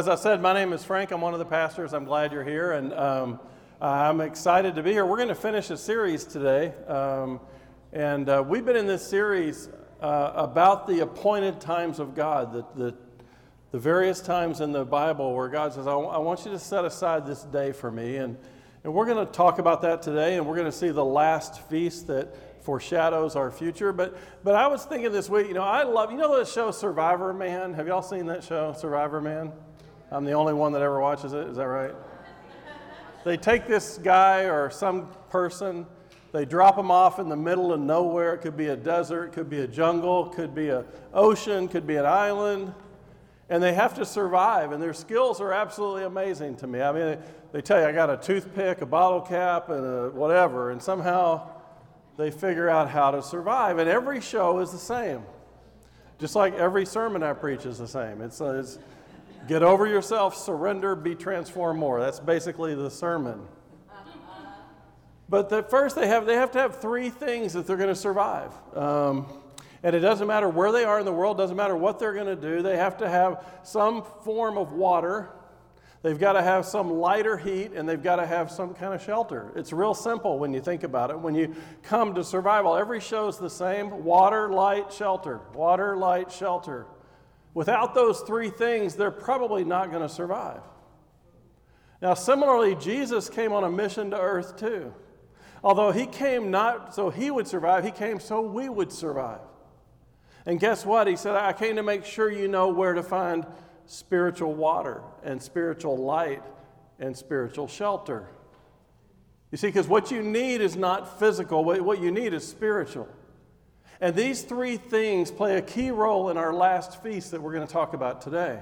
As I said, my name is Frank. I'm one of the pastors. I'm glad you're here, and um, I'm excited to be here. We're going to finish a series today, um, and uh, we've been in this series uh, about the appointed times of God, the, the, the, various times in the Bible where God says, I, w- I want you to set aside this day for me. And, and we're going to talk about that today, and we're going to see the last feast that foreshadows our future. But, but I was thinking this week, you know, I love, you know, the show Survivor Man? Have y'all seen that show, Survivor Man? I'm the only one that ever watches it, is that right? they take this guy or some person, they drop him off in the middle of nowhere. It could be a desert, it could be a jungle, it could be an ocean, it could be an island. And they have to survive, and their skills are absolutely amazing to me. I mean, they tell you, I got a toothpick, a bottle cap, and whatever, and somehow they figure out how to survive. And every show is the same. Just like every sermon I preach is the same. It's, uh, it's get over yourself, surrender, be transformed more. That's basically the sermon. But the, first, they have, they have to have three things that they're going to survive. Um, and it doesn't matter where they are in the world, doesn't matter what they're going to do. They have to have some form of water, They've got to have some lighter heat and they've got to have some kind of shelter. It's real simple when you think about it. When you come to survival, every show is the same water, light, shelter. Water, light, shelter. Without those three things, they're probably not going to survive. Now, similarly, Jesus came on a mission to earth too. Although he came not so he would survive, he came so we would survive. And guess what? He said, I came to make sure you know where to find spiritual water and spiritual light and spiritual shelter. You see, because what you need is not physical, what you need is spiritual. And these three things play a key role in our last feast that we're going to talk about today.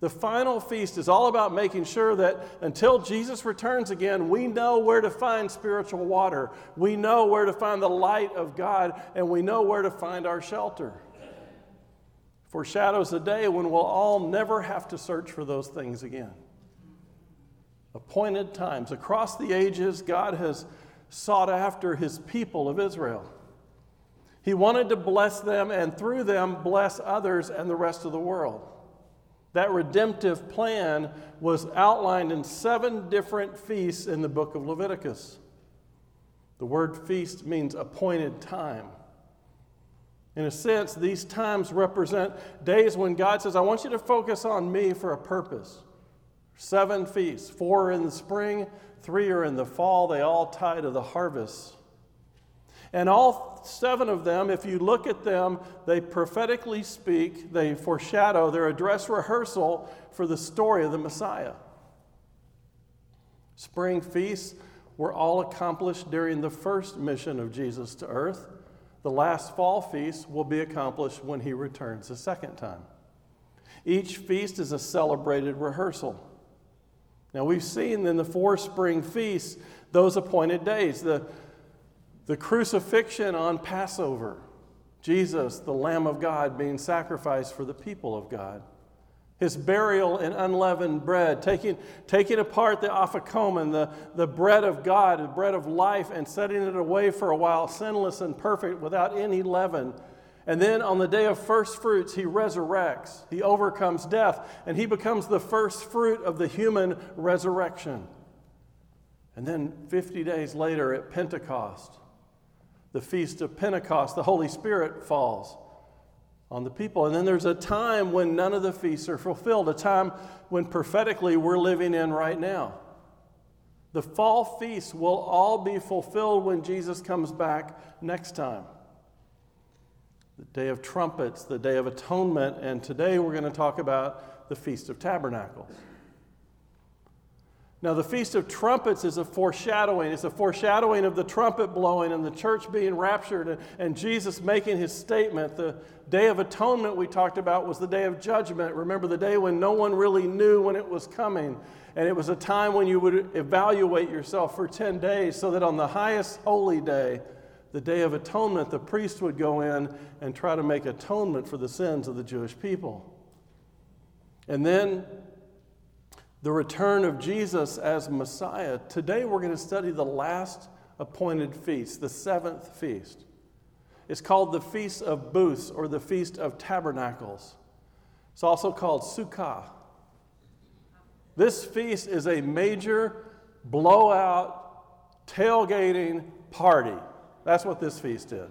The final feast is all about making sure that until Jesus returns again, we know where to find spiritual water. We know where to find the light of God, and we know where to find our shelter foreshadows a day when we'll all never have to search for those things again. Appointed times. Across the ages, God has sought after his people of Israel. He wanted to bless them and through them bless others and the rest of the world. That redemptive plan was outlined in seven different feasts in the book of Leviticus. The word feast means appointed time. In a sense, these times represent days when God says, I want you to focus on me for a purpose. Seven feasts, four are in the spring, three are in the fall. They all tie to the harvest. And all seven of them, if you look at them, they prophetically speak, they foreshadow, they're a dress rehearsal for the story of the Messiah. Spring feasts were all accomplished during the first mission of Jesus to earth. The last fall feast will be accomplished when he returns a second time. Each feast is a celebrated rehearsal. Now, we've seen in the four spring feasts those appointed days the, the crucifixion on Passover, Jesus, the Lamb of God, being sacrificed for the people of God his burial in unleavened bread, taking, taking apart the afikomen, the, the bread of God, the bread of life, and setting it away for a while, sinless and perfect, without any leaven. And then on the day of first fruits, he resurrects. He overcomes death, and he becomes the first fruit of the human resurrection. And then 50 days later at Pentecost, the feast of Pentecost, the Holy Spirit falls on the people. And then there's a time when none of the feasts are fulfilled, a time when prophetically we're living in right now. The fall feasts will all be fulfilled when Jesus comes back next time. The Day of Trumpets, the Day of Atonement, and today we're going to talk about the Feast of Tabernacles. Now, the Feast of Trumpets is a foreshadowing. It's a foreshadowing of the trumpet blowing and the church being raptured and, and, Jesus making his statement. The Day of Atonement we talked about was the day of judgment. Remember the day when no one really knew when it was coming. And it was a time when you would evaluate yourself for 10 days so that on the highest holy day, the Day of Atonement, the priest would go in and try to make atonement for the sins of the Jewish people. And then the return of Jesus as Messiah. Today we're going to study the last appointed feast, the seventh feast. It's called the Feast of Booths or the Feast of Tabernacles. It's also called Sukkah. This feast is a major blowout, tailgating party. That's what this feast is.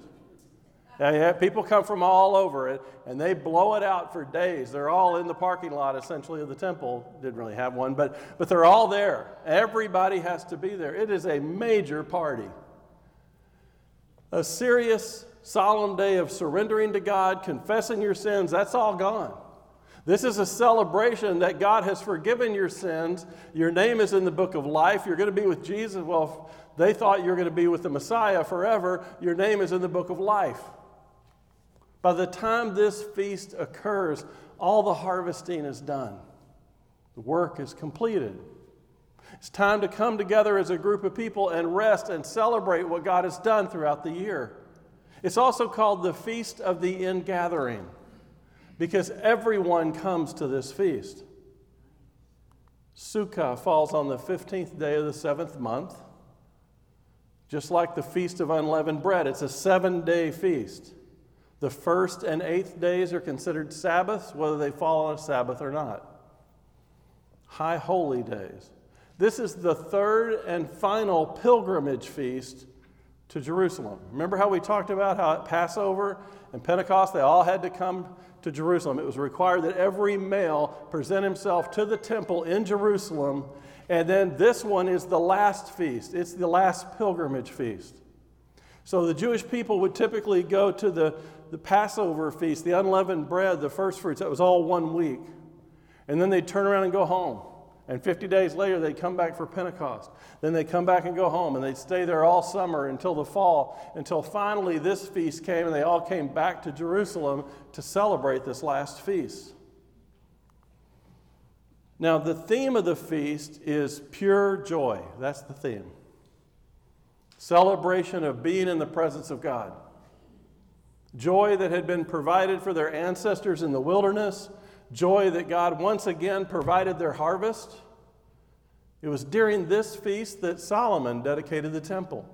Yeah, people come from all over it, and they blow it out for days. They're all in the parking lot, essentially, of the temple. Didn't really have one, but, but they're all there. Everybody has to be there. It is a major party. A serious, solemn day of surrendering to God, confessing your sins, that's all gone. This is a celebration that God has forgiven your sins. Your name is in the book of life. You're going to be with Jesus. Well, they thought you were going to be with the Messiah forever. Your name is in the book of life. By the time this feast occurs, all the harvesting is done, the work is completed. It's time to come together as a group of people and rest and celebrate what God has done throughout the year. It's also called the Feast of the Ingathering because everyone comes to this feast. Sukkah falls on the 15th day of the seventh month, just like the Feast of Unleavened Bread. It's a seven day feast. The first and eighth days are considered Sabbaths, whether they fall on a Sabbath or not. High holy days. This is the third and final pilgrimage feast to Jerusalem. Remember how we talked about how at Passover and Pentecost they all had to come to Jerusalem? It was required that every male present himself to the temple in Jerusalem. And then this one is the last feast, it's the last pilgrimage feast. So the Jewish people would typically go to the, the Passover feast, the unleavened bread, the first fruits. That was all one week. And then they'd turn around and go home. And 50 days later, they'd come back for Pentecost. Then they'd come back and go home, and they'd stay there all summer until the fall, until finally this feast came, and they all came back to Jerusalem to celebrate this last feast. Now, the theme of the feast is pure joy. That's the theme. Celebration of being in the presence of God. Joy that had been provided for their ancestors in the wilderness joy that God once again provided their harvest. It was during this feast that Solomon dedicated the temple.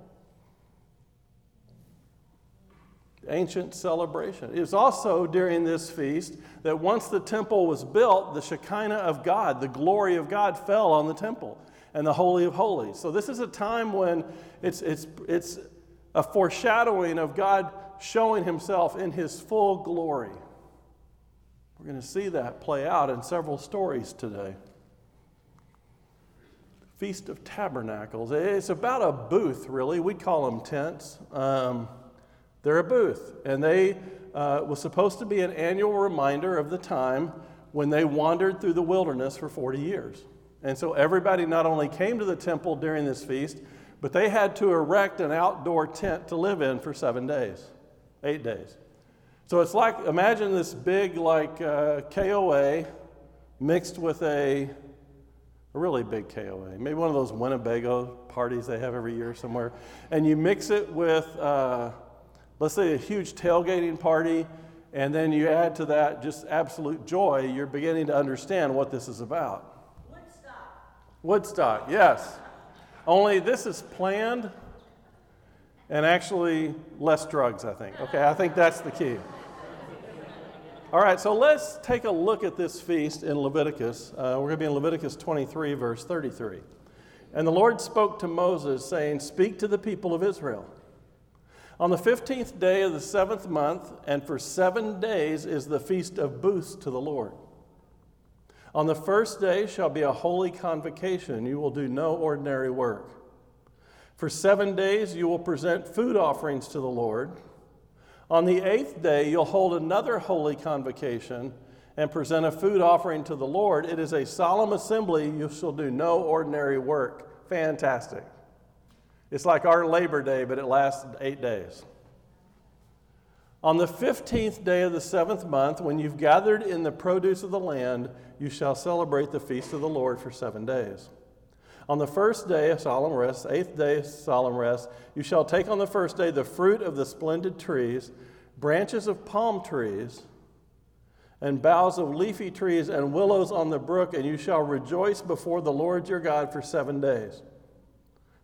Ancient celebration. It was also during this feast that once the temple was built, the Shekinah of God, the glory of God, fell on the temple and the Holy of Holies. So, this is a time when it's, it's, it's a foreshadowing of God showing himself in his full glory. We're going to see that play out in several stories today. Feast of Tabernacles. It's about a booth, really. We call them tents. Um, they're a booth, and they uh, was supposed to be an annual reminder of the time when they wandered through the wilderness for 40 years. And so everybody not only came to the temple during this feast, but they had to erect an outdoor tent to live in for seven days, eight days. So it's like imagine this big like uh, KOA mixed with a, a really big KOA, maybe one of those Winnebago parties they have every year somewhere, and you mix it with uh, let's say a huge tailgating party, and then you add to that just absolute joy. You're beginning to understand what this is about. Woodstock. Yes. Only this is planned and actually less drugs, I think. Okay, I think that's the key. All right, so let's take a look at this feast in Leviticus. Uh, we're going to be in Leviticus 23, verse 33. And the Lord spoke to Moses, saying, Speak to the people of Israel. On the 15th day of the seventh month, and for seven days, is the feast of booths to the Lord. On the first day shall be a holy convocation. You will do no ordinary work. For seven days you will present food offerings to the Lord. On the eighth day, you'll hold another holy convocation and present a food offering to the Lord. It is a solemn assembly. You shall do no ordinary work. Fantastic. It's like our Labor Day, but it lasts eight days. On the 15th day of the seventh month, when you've gathered in the produce of the land, you shall celebrate the feast of the Lord for seven days. On the first day, a solemn rest, eighth day, solemn rest, you shall take on the first day the fruit of the splendid trees, branches of palm trees, and boughs of leafy trees and willows on the brook, and you shall rejoice before the Lord your God for seven days.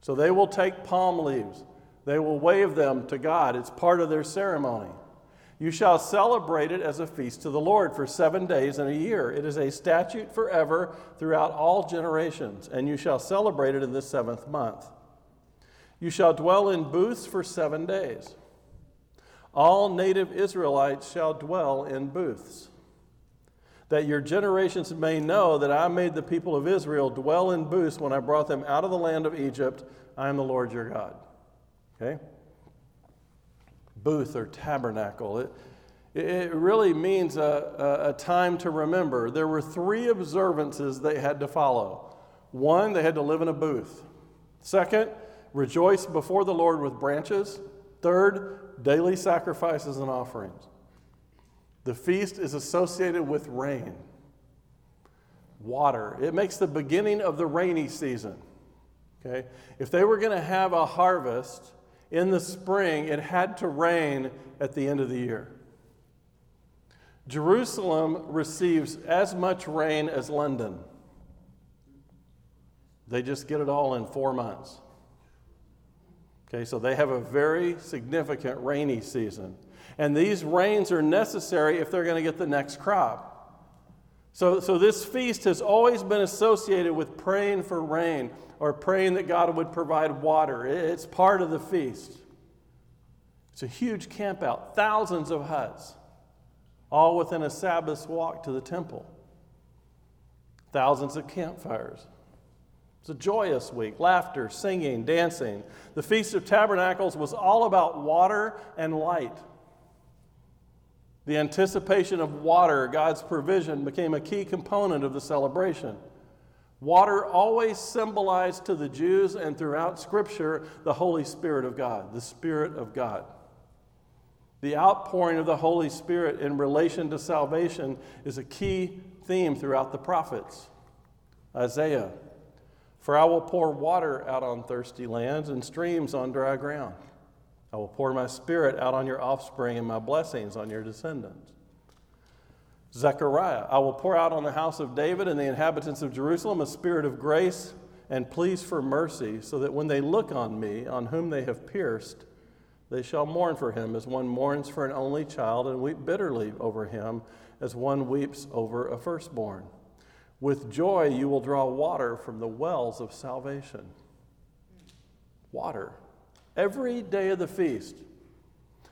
So they will take palm leaves, they will wave them to God. It's part of their ceremony. You shall celebrate it as a feast to the Lord for seven days in a year. It is a statute forever throughout all generations, and you shall celebrate it in the seventh month. You shall dwell in booths for seven days. All native Israelites shall dwell in booths, that your generations may know that I made the people of Israel dwell in booths when I brought them out of the land of Egypt. I am the Lord your God. Okay? Booth or tabernacle. It, it really means a, a, time to remember. There were three observances they had to follow. One, they had to live in a booth. Second, rejoice before the Lord with branches. Third, daily sacrifices and offerings. The feast is associated with rain, water. It makes the beginning of the rainy season. Okay? If they were going to have a harvest, in the spring, it had to rain at the end of the year. Jerusalem receives as much rain as London. They just get it all in four months. Okay, so they have a very significant rainy season. And these rains are necessary if they're going to get the next crop. So, so this feast has always been associated with praying for rain or praying that God would provide water. It's part of the feast. It's a huge campout, thousands of huts, all within a Sabbath walk to the temple. Thousands of campfires. It's a joyous week laughter, singing, dancing. The Feast of Tabernacles was all about water and light. The anticipation of water, God's provision, became a key component of the celebration. Water always symbolized to the Jews and throughout Scripture the Holy Spirit of God, the Spirit of God. The outpouring of the Holy Spirit in relation to salvation is a key theme throughout the prophets. Isaiah, for I will pour water out on thirsty lands and streams on dry ground. I will pour my spirit out on your offspring and my blessings on your descendants. Zechariah, I will pour out on the house of David and the inhabitants of Jerusalem a spirit of grace and pleas for mercy, so that when they look on me, on whom they have pierced, they shall mourn for him as one mourns for an only child and weep bitterly over him as one weeps over a firstborn. With joy you will draw water from the wells of salvation. Water. Every day of the feast,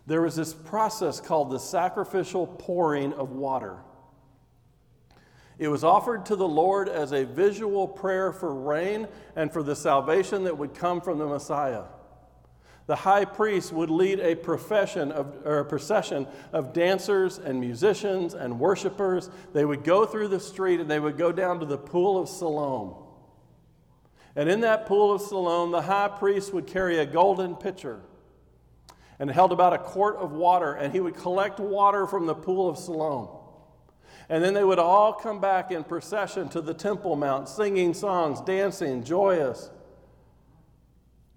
there was this process called the sacrificial pouring of water. It was offered to the Lord as a visual prayer for rain and for the salvation that would come from the Messiah. The high priest would lead a profession of, or a procession of dancers and musicians and worshipers. They would go through the street and they would go down to the pool of Siloam. And in that pool of Siloam, the high priest would carry a golden pitcher and held about a quart of water, and he would collect water from the pool of Siloam. And then they would all come back in procession to the Temple Mount, singing songs, dancing, joyous.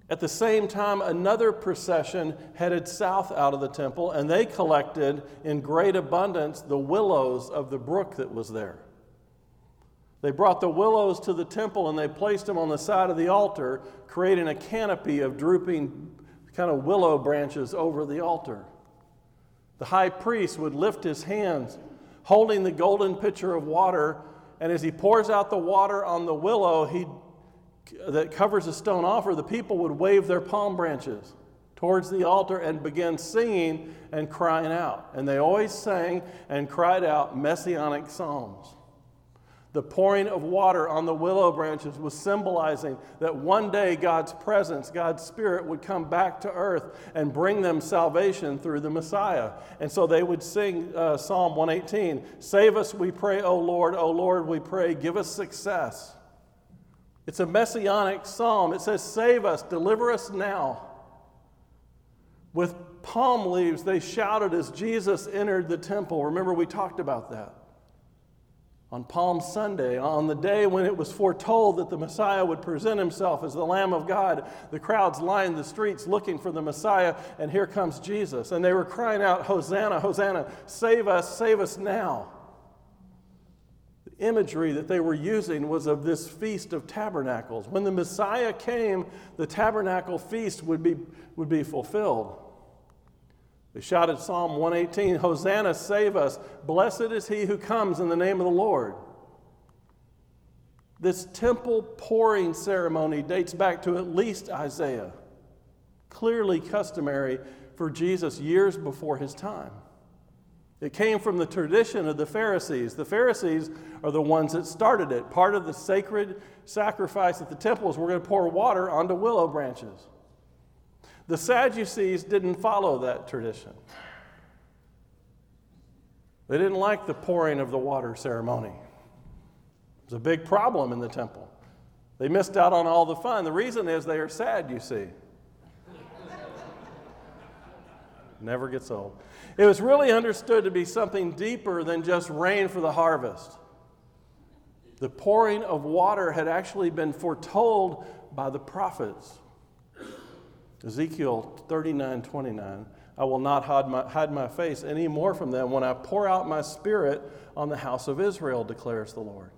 At the same time, another procession headed south out of the temple, and they collected in great abundance the willows of the brook that was there. They brought the willows to the temple and they placed them on the side of the altar, creating a canopy of drooping kind of willow branches over the altar. The high priest would lift his hands holding the golden pitcher of water, and as he pours out the water on the willow he, that covers the stone altar, the people would wave their palm branches towards the altar and begin singing and crying out. And they always sang and cried out messianic psalms. The pouring of water on the willow branches was symbolizing that one day God's presence, God's Spirit would come back to earth and bring them salvation through the Messiah. And so they would sing uh, Psalm 118 Save us, we pray, O Lord, O Lord, we pray, give us success. It's a messianic psalm. It says, Save us, deliver us now. With palm leaves, they shouted as Jesus entered the temple. Remember, we talked about that on Palm Sunday, on the day when it was foretold that the Messiah would present himself as the Lamb of God, the crowds lined the streets looking for the Messiah, and here comes Jesus. And they were crying out, Hosanna, Hosanna, save us, save us now. The imagery that they were using was of this Feast of Tabernacles. When the Messiah came, the tabernacle feast would be, would be fulfilled. They shouted Psalm 118 Hosanna, save us. Blessed is he who comes in the name of the Lord. This temple pouring ceremony dates back to at least Isaiah, clearly customary for Jesus years before his time. It came from the tradition of the Pharisees. The Pharisees are the ones that started it. Part of the sacred sacrifice at the temple is we're going to pour water onto willow branches. The Sadducees didn't follow that tradition. They didn't like the pouring of the water ceremony. It was a big problem in the temple. They missed out on all the fun. The reason is they are sad, you see. Never gets old. It was really understood to be something deeper than just rain for the harvest. The pouring of water had actually been foretold by the prophets. Ezekiel 39 29. I will not hide my, hide my face any more from them when I pour out my spirit on the house of Israel, declares the Lord.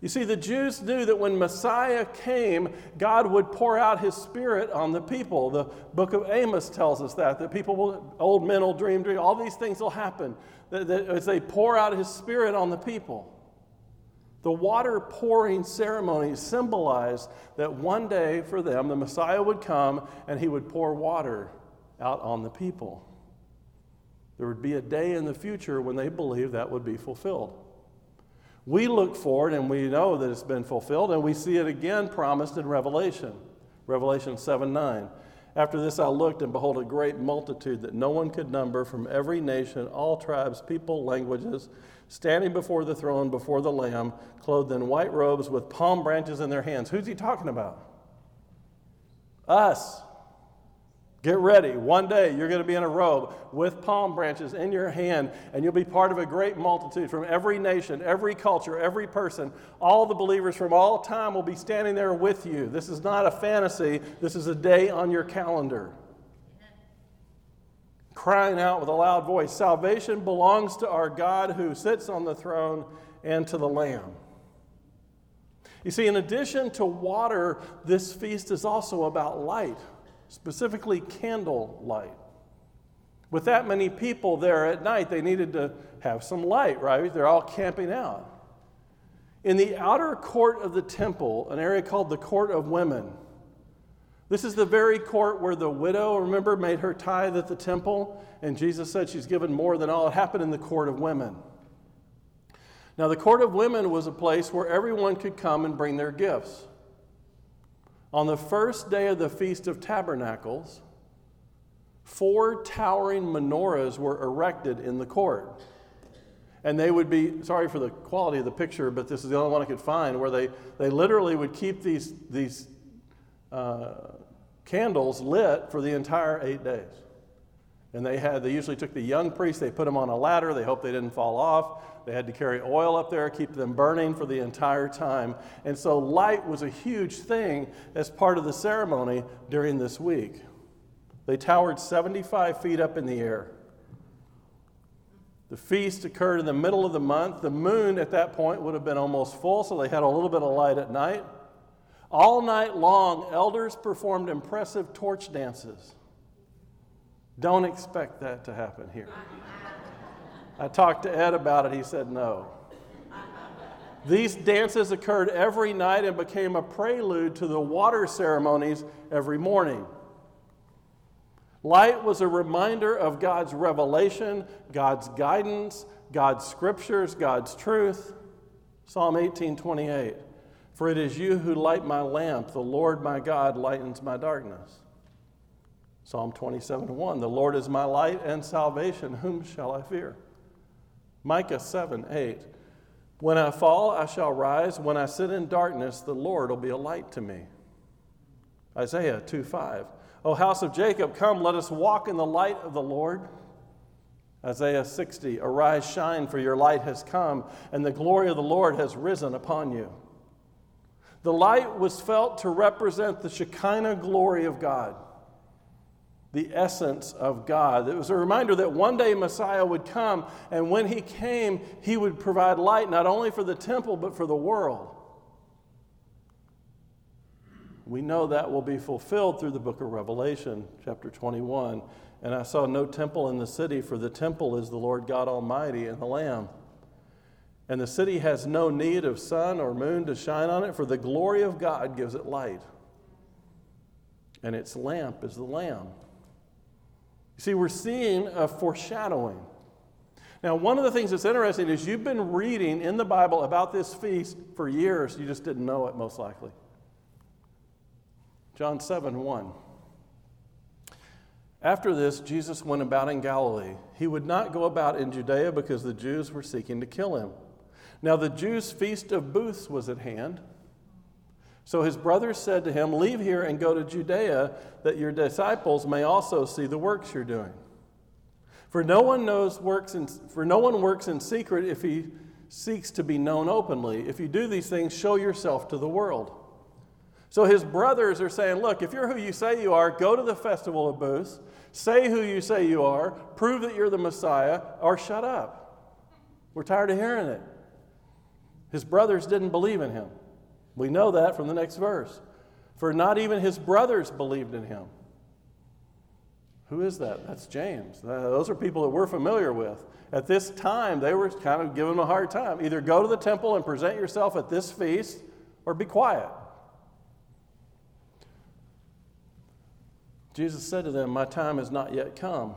You see, the Jews knew that when Messiah came, God would pour out his spirit on the people. The book of Amos tells us that, that people will, old men will dream, dream, all these things will happen that, that as they pour out his spirit on the people. The water pouring ceremony symbolized that one day for them the Messiah would come and he would pour water out on the people. There would be a day in the future when they believed that would be fulfilled. We look forward and we know that it's been fulfilled, and we see it again promised in Revelation. Revelation 7 9. After this I looked, and behold, a great multitude that no one could number from every nation, all tribes, people, languages standing before the throne, before the Lamb, clothed in white robes with palm branches in their hands. Who's he talking about? Us. Get ready. One day you're going to be in a robe with palm branches in your hand, and you'll be part of a great multitude from every nation, every culture, every person. All the believers from all time will be standing there with you. This is not a fantasy, this is a day on your calendar crying out with a loud voice Salvation belongs to our God who sits on the throne and to the Lamb. You see, in addition to water, this feast is also about light, specifically candle light. With that many people there at night, they needed to have some light, right? They're all camping out. In the outer court of the temple, an area called the Court of Women, this is the very court where the widow, remember, made her tithe at the temple, and Jesus said she's given more than all. It happened in the court of women. Now, the court of women was a place where everyone could come and bring their gifts. On the first day of the Feast of Tabernacles, four towering menorahs were erected in the court. And they would be, sorry for the quality of the picture, but this is the only one I could find, where they, they literally would keep these, these uh, candles lit for the entire eight days. And they had, they usually took the young priests, they put them on a ladder, they hoped they didn't fall off. They had to carry oil up there, keep them burning for the entire time. And so light was a huge thing as part of the ceremony during this week. They towered 75 feet up in the air. The feast occurred in the middle of the month. The moon at that point would have been almost full, so they had a little bit of light at night. All night long, elders performed impressive torch dances. Don't expect that to happen here. I talked to Ed about it. He said no. These dances occurred every night and became a prelude to the water ceremonies every morning. Light was a reminder of God's revelation, God's guidance, God's scriptures, God's truth. Psalm 18 28. For it is you who light my lamp. The Lord my God lightens my darkness. Psalm 27 1. The Lord is my light and salvation. Whom shall I fear? Micah 7 8. When I fall, I shall rise. When I sit in darkness, the Lord will be a light to me. Isaiah 2 5. O house of Jacob, come, let us walk in the light of the Lord. Isaiah 60. Arise, shine, for your light has come, and the glory of the Lord has risen upon you. The light was felt to represent the Shekinah glory of God, the essence of God. It was a reminder that one day Messiah would come, and when he came, he would provide light not only for the temple, but for the world. We know that will be fulfilled through the book of Revelation, chapter 21 And I saw no temple in the city, for the temple is the Lord God Almighty and the Lamb. And the city has no need of sun or moon to shine on it, for the glory of God gives it light. And its lamp is the Lamb. See, we're seeing a foreshadowing. Now, one of the things that's interesting is you've been reading in the Bible about this feast for years. You just didn't know it, most likely. John 7 1. After this, Jesus went about in Galilee. He would not go about in Judea because the Jews were seeking to kill him. Now, the Jews' feast of booths was at hand. So his brothers said to him, Leave here and go to Judea, that your disciples may also see the works you're doing. For no one knows works in, for no one works in secret if he seeks to be known openly. If you do these things, show yourself to the world. So his brothers are saying, Look, if you're who you say you are, go to the festival of booths, say who you say you are, prove that you're the Messiah, or shut up. We're tired of hearing it. His brothers didn't believe in him. We know that from the next verse. For not even his brothers believed in him. Who is that? That's James. Those are people that we're familiar with. At this time, they were kind of giving him a hard time. Either go to the temple and present yourself at this feast, or be quiet. Jesus said to them, My time has not yet come,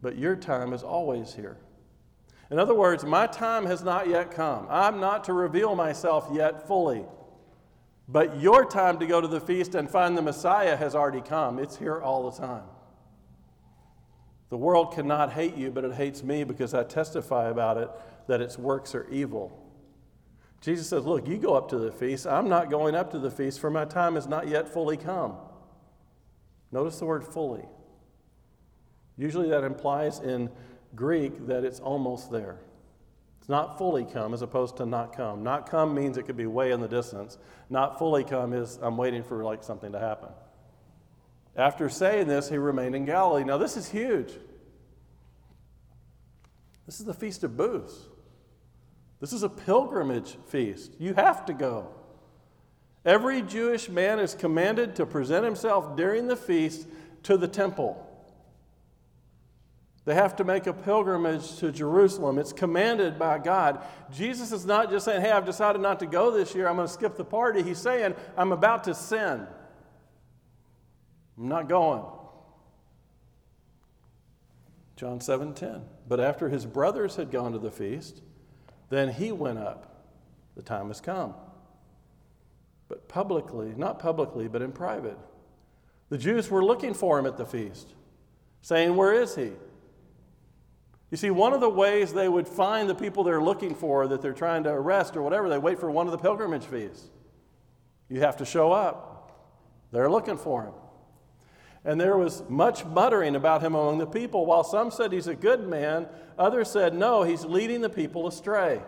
but your time is always here. In other words, my time has not yet come. I'm not to reveal myself yet fully. But your time to go to the feast and find the Messiah has already come. It's here all the time. The world cannot hate you, but it hates me because I testify about it that its works are evil. Jesus says, Look, you go up to the feast. I'm not going up to the feast, for my time has not yet fully come. Notice the word fully. Usually that implies in Greek that it's almost there. It's not fully come as opposed to not come. Not come means it could be way in the distance. Not fully come is I'm waiting for like something to happen. After saying this, he remained in Galilee. Now, this is huge. This is the Feast of Booths. This is a pilgrimage feast. You have to go. Every Jewish man is commanded to present himself during the feast to the temple. They have to make a pilgrimage to Jerusalem. It's commanded by God. Jesus is not just saying, Hey, I've decided not to go this year. I'm going to skip the party. He's saying, I'm about to sin. I'm not going. John 7 10. But after his brothers had gone to the feast, then he went up. The time has come. But publicly, not publicly, but in private. The Jews were looking for him at the feast, saying, Where is he? You see, one of the ways they would find the people they're looking for that they're trying to arrest or whatever, they wait for one of the pilgrimage fees. You have to show up. They're looking for him. And there was much muttering about him among the people. While some said he's a good man, others said, no, he's leading the people astray.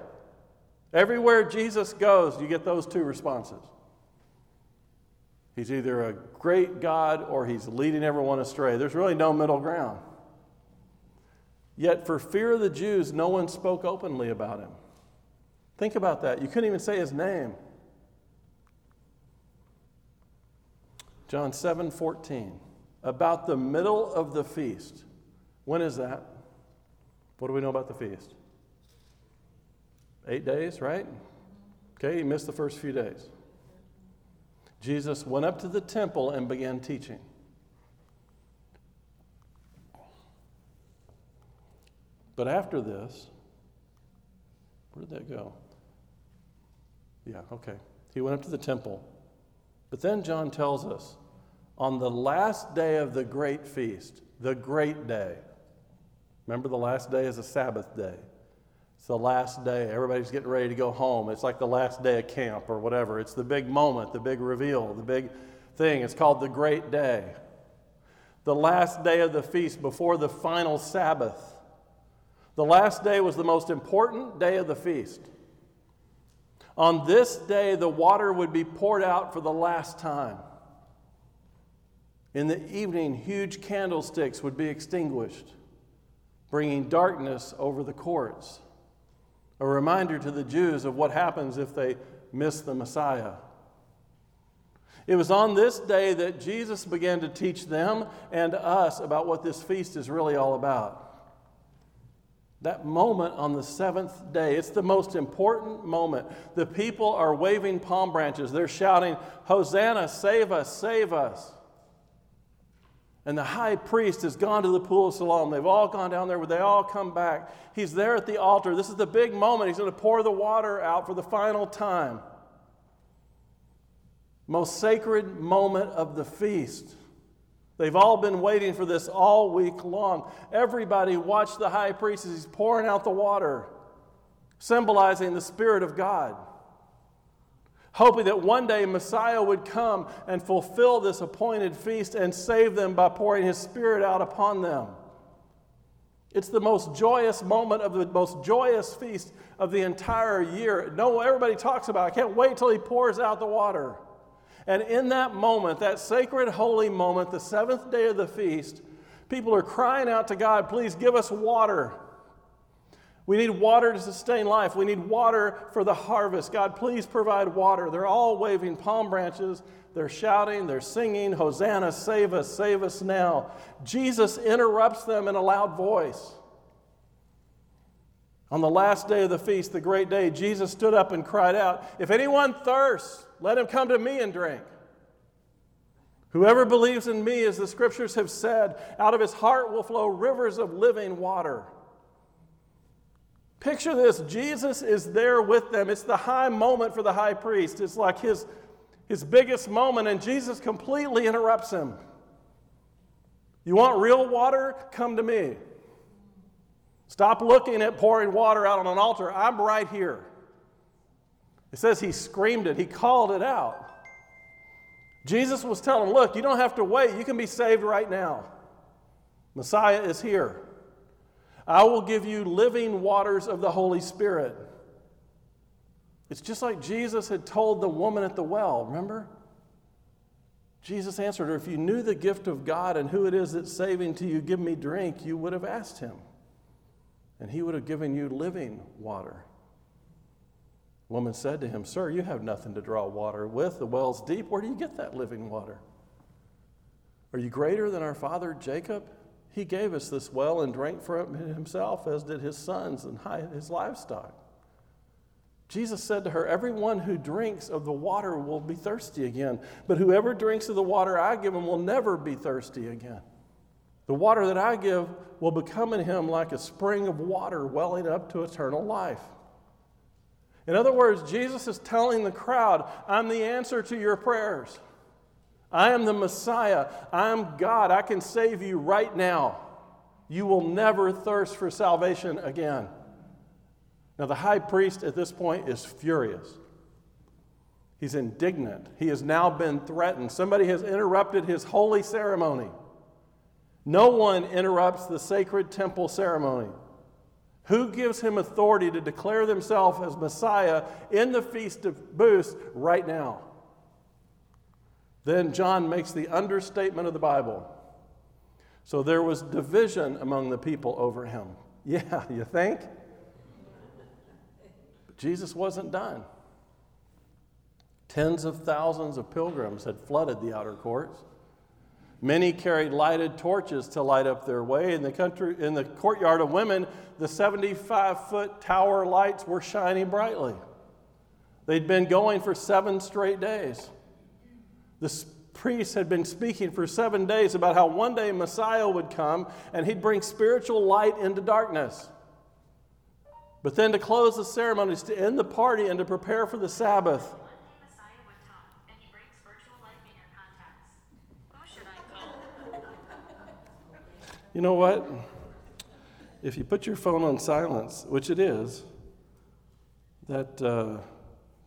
Everywhere Jesus goes, you get those two responses. He's either a great God or he's leading everyone astray. There's really no middle ground. Yet, for fear of the Jews, no one spoke openly about him. Think about that. You couldn't even say his name. John 7 14. About the middle of the feast. When is that? What do we know about the feast? Eight days, right? Okay, he missed the first few days. Jesus went up to the temple and began teaching. But after this, where did that go? Yeah, okay. He went up to the temple. But then John tells us on the last day of the great feast, the great day, remember the last day is a Sabbath day. It's the last day. Everybody's getting ready to go home. It's like the last day of camp or whatever. It's the big moment, the big reveal, the big thing. It's called the great day. The last day of the feast before the final Sabbath. The last day was the most important day of the feast. On this day, the water would be poured out for the last time. In the evening, huge candlesticks would be extinguished, bringing darkness over the courts. A reminder to the Jews of what happens if they miss the Messiah. It was on this day that Jesus began to teach them and us about what this feast is really all about. That moment on the seventh day, it's the most important moment. The people are waving palm branches. They're shouting, Hosanna, save us, save us. And the high priest has gone to the pool of Siloam. They've all gone down there, where they all come back. He's there at the altar. This is the big moment. He's going to pour the water out for the final time. Most sacred moment of the feast. They've all been waiting for this all week long. Everybody watched the high priest as he's pouring out the water, symbolizing the Spirit of God, hoping that one day Messiah would come and fulfill this appointed feast and save them by pouring his Spirit out upon them. It's the most joyous moment of the most joyous feast of the entire year. No, everybody talks about. It. I can't wait till he pours out the water. And in that moment, that sacred, holy moment, the seventh day of the feast, people are crying out to God, please give us water. We need water to sustain life. We need water for the harvest. God, please provide water. They're all waving palm branches. They're shouting, they're singing, Hosanna, save us, save us now. Jesus interrupts them in a loud voice. On the last day of the feast, the great day, Jesus stood up and cried out, If anyone thirsts, let him come to me and drink. Whoever believes in me, as the scriptures have said, out of his heart will flow rivers of living water. Picture this Jesus is there with them. It's the high moment for the high priest. It's like his, his biggest moment, and Jesus completely interrupts him. You want real water? Come to me. Stop looking at pouring water out on an altar. I'm right here. It says he screamed it, he called it out. Jesus was telling, Look, you don't have to wait. You can be saved right now. Messiah is here. I will give you living waters of the Holy Spirit. It's just like Jesus had told the woman at the well, remember? Jesus answered her, If you knew the gift of God and who it is that's saving to you, give me drink, you would have asked him. And he would have given you living water woman said to him, Sir, you have nothing to draw water with. The well's deep. Where do you get that living water? Are you greater than our father Jacob? He gave us this well and drank from it himself, as did his sons and his livestock. Jesus said to her, Everyone who drinks of the water will be thirsty again, but whoever drinks of the water I give him will never be thirsty again. The water that I give will become in him like a spring of water welling up to eternal life. In other words, Jesus is telling the crowd, I'm the answer to your prayers. I am the Messiah. I'm God. I can save you right now. You will never thirst for salvation again. Now, the high priest at this point is furious. He's indignant. He has now been threatened. Somebody has interrupted his holy ceremony. No one interrupts the sacred temple ceremony. Who gives him authority to declare themselves as Messiah in the Feast of Booths right now? Then John makes the understatement of the Bible. So there was division among the people over him. Yeah, you think? But Jesus wasn't done. Tens of thousands of pilgrims had flooded the outer courts. Many carried lighted torches to light up their way. In the, country, in the courtyard of women, the 75 foot tower lights were shining brightly. They'd been going for seven straight days. The priests had been speaking for seven days about how one day Messiah would come and he'd bring spiritual light into darkness. But then to close the ceremonies, to end the party, and to prepare for the Sabbath, You know what? If you put your phone on silence, which it is, that uh,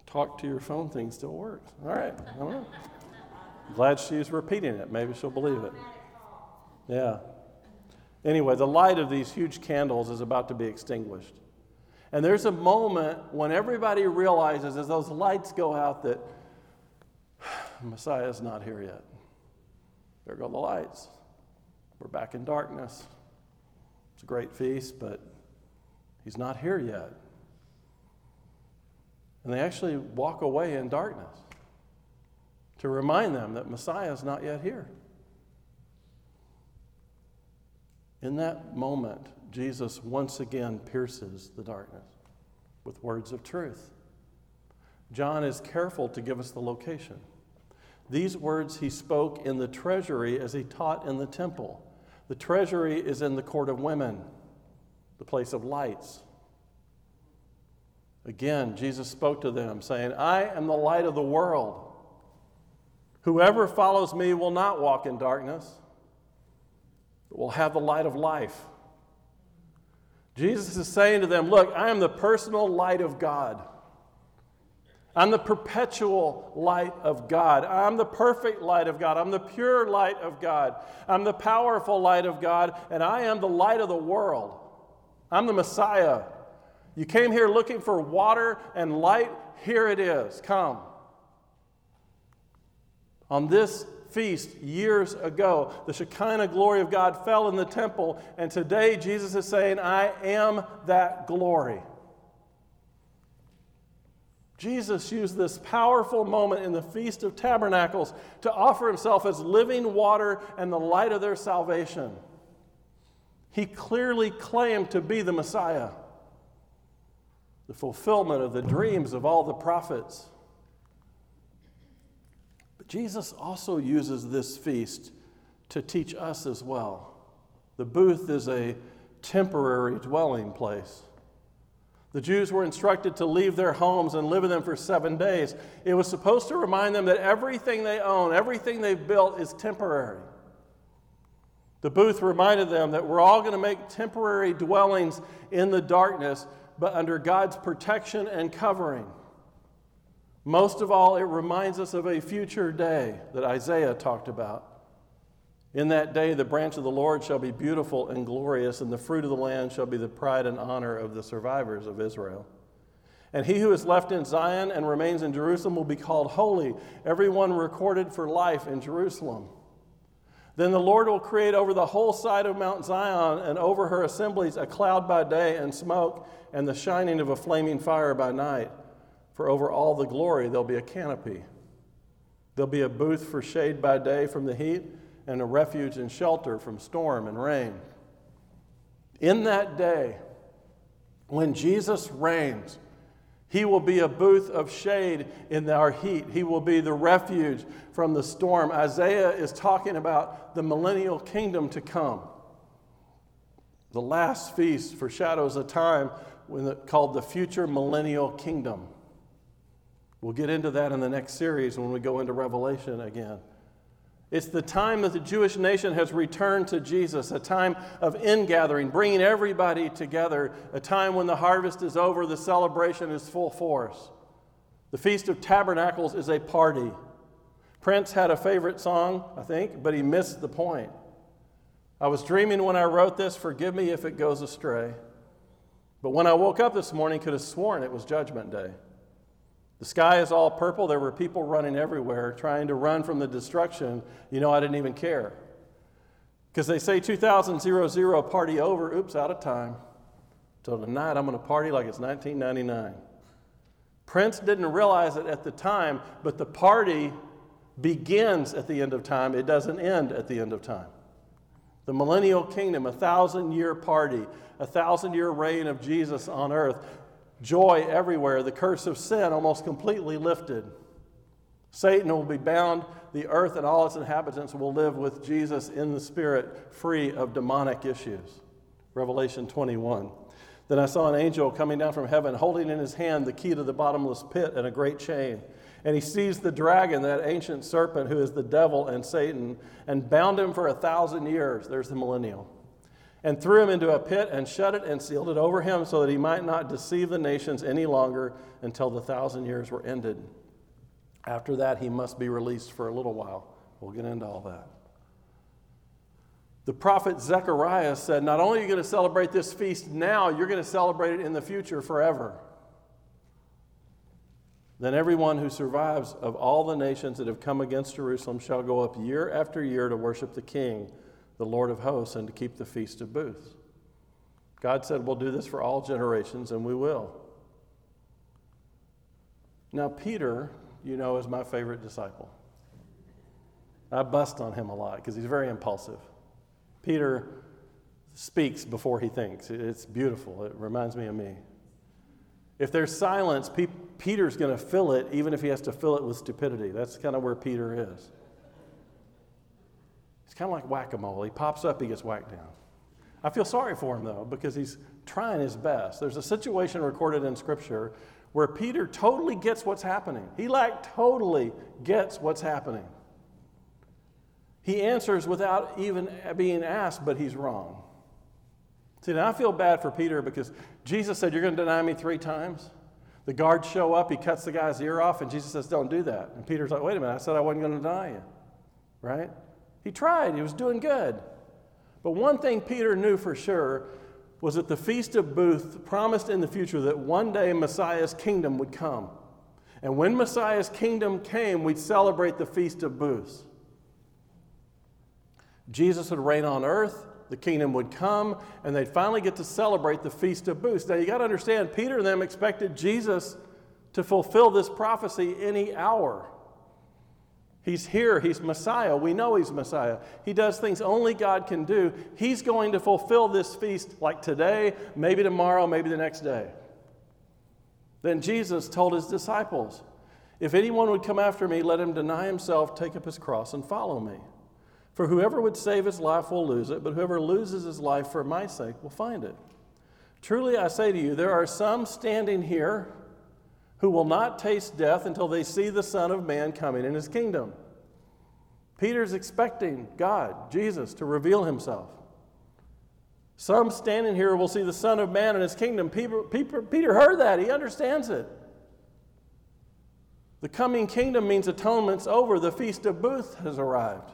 talk to your phone thing still works. All right. I don't know. Glad she's repeating it. Maybe she'll believe it. Yeah. Anyway, the light of these huge candles is about to be extinguished. And there's a moment when everybody realizes as those lights go out that Messiah is not here yet. There go the lights. We're back in darkness. It's a great feast, but he's not here yet. And they actually walk away in darkness. to remind them that Messiah is not yet here. In that moment, Jesus once again pierces the darkness with words of truth. John is careful to give us the location. These words he spoke in the treasury as he taught in the temple. The treasury is in the court of women, the place of lights. Again, Jesus spoke to them, saying, I am the light of the world. Whoever follows me will not walk in darkness, but will have the light of life. Jesus is saying to them, Look, I am the personal light of God. I'm the perpetual light of God. I'm the perfect light of God. I'm the pure light of God. I'm the powerful light of God, and I am the light of the world. I'm the Messiah. You came here looking for water and light. Here it is. Come. On this feast years ago, the Shekinah glory of God fell in the temple, and today Jesus is saying, I am that glory. Jesus used this powerful moment in the Feast of Tabernacles to offer himself as living water and the light of their salvation. He clearly claimed to be the Messiah, the fulfillment of the dreams of all the prophets. But Jesus also uses this feast to teach us as well. The booth is a temporary dwelling place. The Jews were instructed to leave their homes and live in them for seven days. It was supposed to remind them that everything they own, everything they've built, is temporary. The booth reminded them that we're all going to make temporary dwellings in the darkness, but under God's protection and covering. Most of all, it reminds us of a future day that Isaiah talked about. In that day, the branch of the Lord shall be beautiful and glorious, and the fruit of the land shall be the pride and honor of the survivors of Israel. And he who is left in Zion and remains in Jerusalem will be called holy, everyone recorded for life in Jerusalem. Then the Lord will create over the whole side of Mount Zion and over her assemblies a cloud by day and smoke and the shining of a flaming fire by night. For over all the glory there'll be a canopy. There'll be a booth for shade by day from the heat and a refuge and shelter from storm and rain. In that day, when Jesus reigns, he will be a booth of shade in our heat. He will be the refuge from the storm. Isaiah is talking about the millennial kingdom to come. The last feast foreshadows a time when called the future millennial kingdom. We'll get into that in the next series when we go into Revelation again. It's the time that the Jewish nation has returned to Jesus, a time of ingathering, bringing everybody together, a time when the harvest is over, the celebration is full force. The Feast of Tabernacles is a party. Prince had a favorite song, I think, but he missed the point. I was dreaming when I wrote this, forgive me if it goes astray. But when I woke up this morning, could have sworn it was Judgment Day. The sky is all purple. There were people running everywhere trying to run from the destruction. You know, I didn't even care. Because they say 2000 party over. Oops, out of time. So tonight I'm going to party like it's 1999. Prince didn't realize it at the time, but the party begins at the end of time. It doesn't end at the end of time. The millennial kingdom, a thousand year party, a thousand year reign of Jesus on earth joy everywhere, the curse of sin almost completely lifted. Satan will be bound, the earth and all its inhabitants will live with Jesus in the Spirit, free of demonic issues. Revelation 21. Then I saw an angel coming down from heaven, holding in his hand the key to the bottomless pit and a great chain. And he seized the dragon, that ancient serpent who is the devil and Satan, and bound him for a thousand years. There's the millennial and threw him into a pit and shut it and sealed it over him so that he might not deceive the nations any longer until the thousand years were ended. After that, he must be released for a little while. We'll get into all that. The prophet Zechariah said, Not only are you going to celebrate this feast now, you're going to celebrate it in the future forever. Then everyone who survives of all the nations that have come against Jerusalem shall go up year after year to worship the king the Lord of hosts and to keep the Feast of Booths. God said, We'll do this for all generations, and we will. Now, Peter, you know, is my favorite disciple. I bust on him a lot because he's very impulsive. Peter speaks before he thinks. It's beautiful. It reminds me of me. If there's silence, Pe- Peter's going to fill it, even if he has to fill it with stupidity. That's kind of where Peter is. It's kind of like whack a mole. He pops up, he gets whacked down. I feel sorry for him, though, because he's trying his best. There's a situation recorded in Scripture where Peter totally gets what's happening. He, like, totally gets what's happening. He answers without even being asked, but he's wrong. See, now I feel bad for Peter because Jesus said, You're going to deny me three times. The guards show up, he cuts the guy's ear off, and Jesus says, Don't do that. And Peter's like, Wait a minute, I said I wasn't going to deny you. Right? He tried, he was doing good. But one thing Peter knew for sure was that the Feast of Booths promised in the future that one day Messiah's kingdom would come. And when Messiah's kingdom came, we'd celebrate the Feast of Booths. Jesus would reign on earth, the kingdom would come, and they'd finally get to celebrate the Feast of Booths. Now, you got to understand, Peter and them expected Jesus to fulfill this prophecy any hour. He's here. He's Messiah. We know He's Messiah. He does things only God can do. He's going to fulfill this feast like today, maybe tomorrow, maybe the next day. Then Jesus told His disciples, If anyone would come after me, let him deny himself, take up his cross, and follow me. For whoever would save his life will lose it, but whoever loses his life for my sake will find it. Truly I say to you, there are some standing here who will not taste death until they see the Son of Man coming in his kingdom. Peter's expecting God, Jesus, to reveal himself. Some standing here will see the Son of Man in his kingdom. Peter, Peter, heard that, he understands it. The coming kingdom means atonement's over, the Feast of Booth has arrived.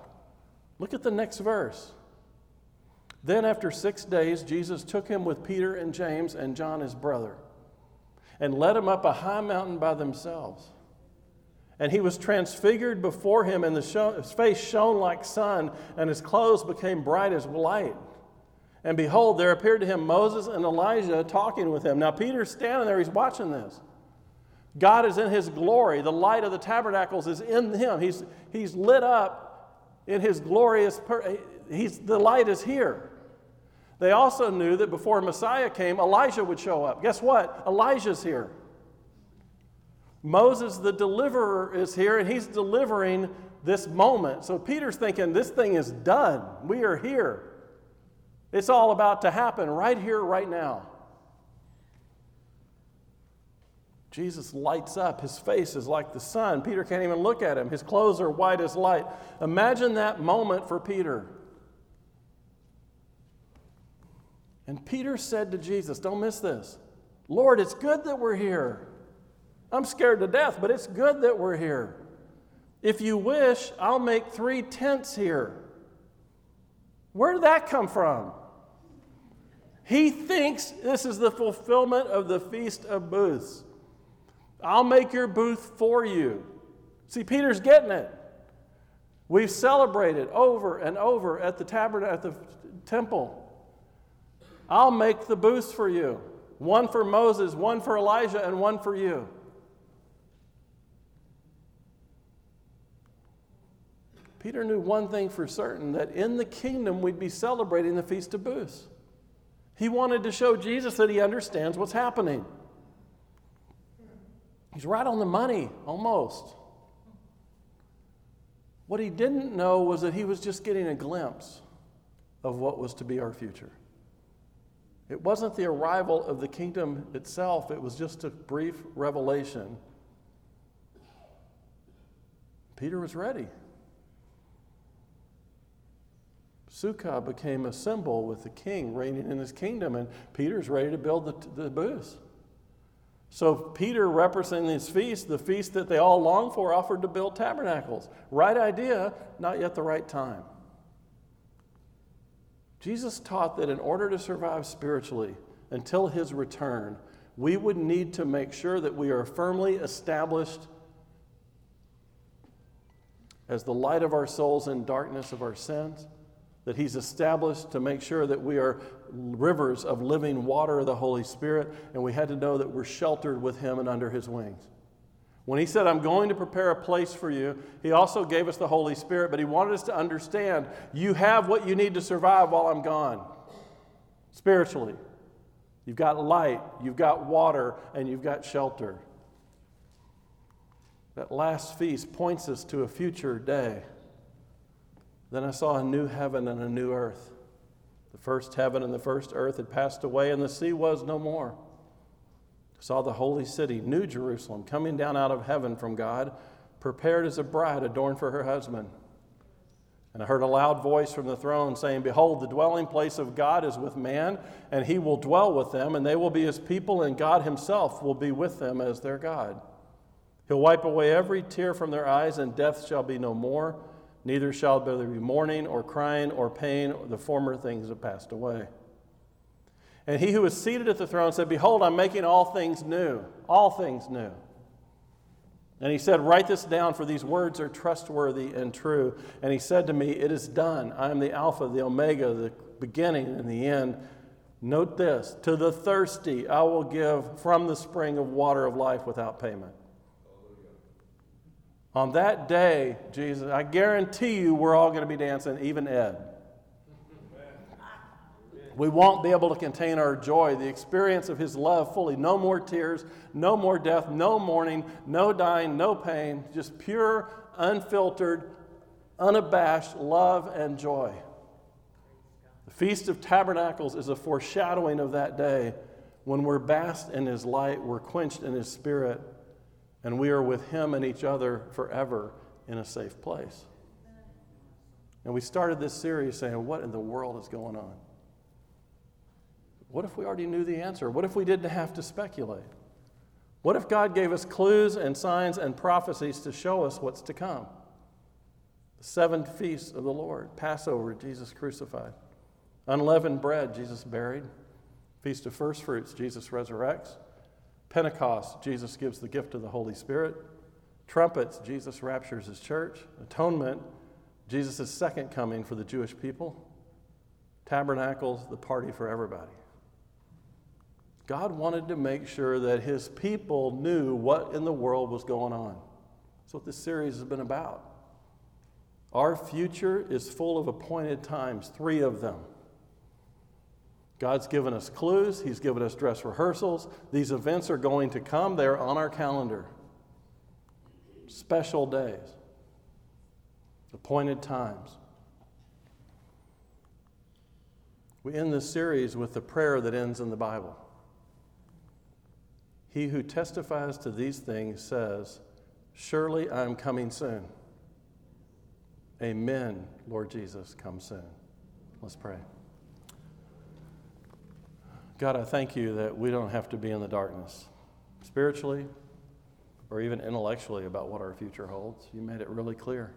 Look at the next verse. Then, after six days, Jesus took him with Peter and James and John, his brother and led him up a high mountain by themselves. And he was transfigured before him, and show, his face shone like sun, and his clothes became bright as light. And behold, there appeared to him Moses and Elijah talking with him. Now, Peter's standing there, he's watching this. God is in his glory. The light of the tabernacles is in him. He's, he's lit up in his glorious, per- he's, the light is here. They also knew that before Messiah came, Elijah would show up. Guess what? Elijah's here. Moses, the deliverer, is here, and he's delivering this moment. So Peter's thinking, this thing is done. We are here. It's all about to happen right here, right now. Jesus lights up. His face is like the sun. Peter can't even look at him. His clothes are white as light. Imagine that moment for Peter. And Peter said to Jesus, Don't miss this. Lord, it's good that we're here. I'm scared to death, but it's good that we're here. If you wish, I'll make three tents here. Where did that come from? He thinks this is the fulfillment of the Feast of Booths. I'll make your booth for you. See, Peter's getting it. We've celebrated over and over at the tabernacle, at the temple. I'll make the booths for you one for Moses, one for Elijah, and one for you. Peter knew one thing for certain that in the kingdom we'd be celebrating the Feast of Booths. He wanted to show Jesus that he understands what's happening. He's right on the money, almost. What he didn't know was that he was just getting a glimpse of what was to be our future. It wasn't the arrival of the kingdom itself, it was just a brief revelation. Peter was ready. Sukkah became a symbol with the king reigning in his kingdom, and Peter's ready to build the, the booths. So Peter, representing his feast, the feast that they all long for, offered to build tabernacles. Right idea, not yet the right time. Jesus taught that in order to survive spiritually until his return, we would need to make sure that we are firmly established as the light of our souls in darkness of our sins, that he's established to make sure that we are rivers of living water of the Holy Spirit, and we had to know that we're sheltered with him and under his wings. When he said, I'm going to prepare a place for you, he also gave us the Holy Spirit, but he wanted us to understand you have what you need to survive while I'm gone. Spiritually, you've got light, you've got water, and you've got shelter. That last feast points us to a future day. Then I saw a new heaven and a new earth. The first heaven and the first earth had passed away, and the sea was no more. Saw the holy city, New Jerusalem, coming down out of heaven from God, prepared as a bride adorned for her husband. And I heard a loud voice from the throne saying, Behold, the dwelling place of God is with man, and he will dwell with them, and they will be his people, and God himself will be with them as their God. He'll wipe away every tear from their eyes, and death shall be no more. Neither shall there be mourning, or crying, or pain, the former things have passed away. And he who was seated at the throne said, Behold, I'm making all things new. All things new. And he said, Write this down, for these words are trustworthy and true. And he said to me, It is done. I am the Alpha, the Omega, the beginning and the end. Note this To the thirsty, I will give from the spring of water of life without payment. On that day, Jesus, I guarantee you we're all going to be dancing, even Ed. We won't be able to contain our joy, the experience of His love fully. No more tears, no more death, no mourning, no dying, no pain, just pure, unfiltered, unabashed love and joy. The Feast of Tabernacles is a foreshadowing of that day when we're bathed in His light, we're quenched in His Spirit, and we are with Him and each other forever in a safe place. And we started this series saying, What in the world is going on? What if we already knew the answer? What if we didn't have to speculate? What if God gave us clues and signs and prophecies to show us what's to come? The seven feasts of the Lord Passover, Jesus crucified. Unleavened bread, Jesus buried. Feast of first fruits, Jesus resurrects. Pentecost, Jesus gives the gift of the Holy Spirit. Trumpets, Jesus raptures his church. Atonement, Jesus' second coming for the Jewish people. Tabernacles, the party for everybody. God wanted to make sure that his people knew what in the world was going on. That's what this series has been about. Our future is full of appointed times, three of them. God's given us clues, He's given us dress rehearsals. These events are going to come, they're on our calendar. Special days, appointed times. We end this series with the prayer that ends in the Bible. He who testifies to these things says, Surely I am coming soon. Amen, Lord Jesus, come soon. Let's pray. God, I thank you that we don't have to be in the darkness spiritually or even intellectually about what our future holds. You made it really clear.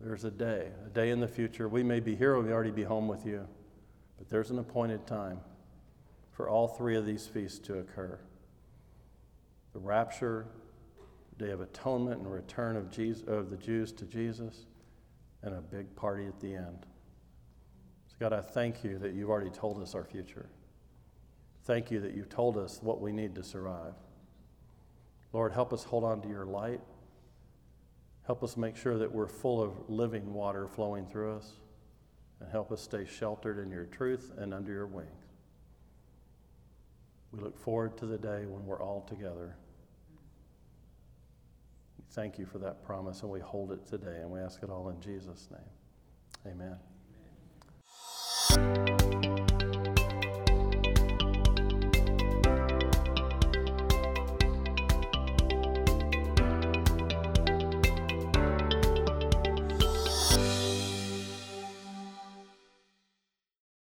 There's a day, a day in the future. We may be here, we may already be home with you, but there's an appointed time for all three of these feasts to occur the rapture, Day of Atonement, and return of, Jesus, of the Jews to Jesus, and a big party at the end. So, God, I thank you that you've already told us our future. Thank you that you've told us what we need to survive. Lord, help us hold on to your light. Help us make sure that we're full of living water flowing through us. And help us stay sheltered in your truth and under your wings. We look forward to the day when we're all together. We Thank you for that promise, and we hold it today, and we ask it all in Jesus' name. Amen. Amen.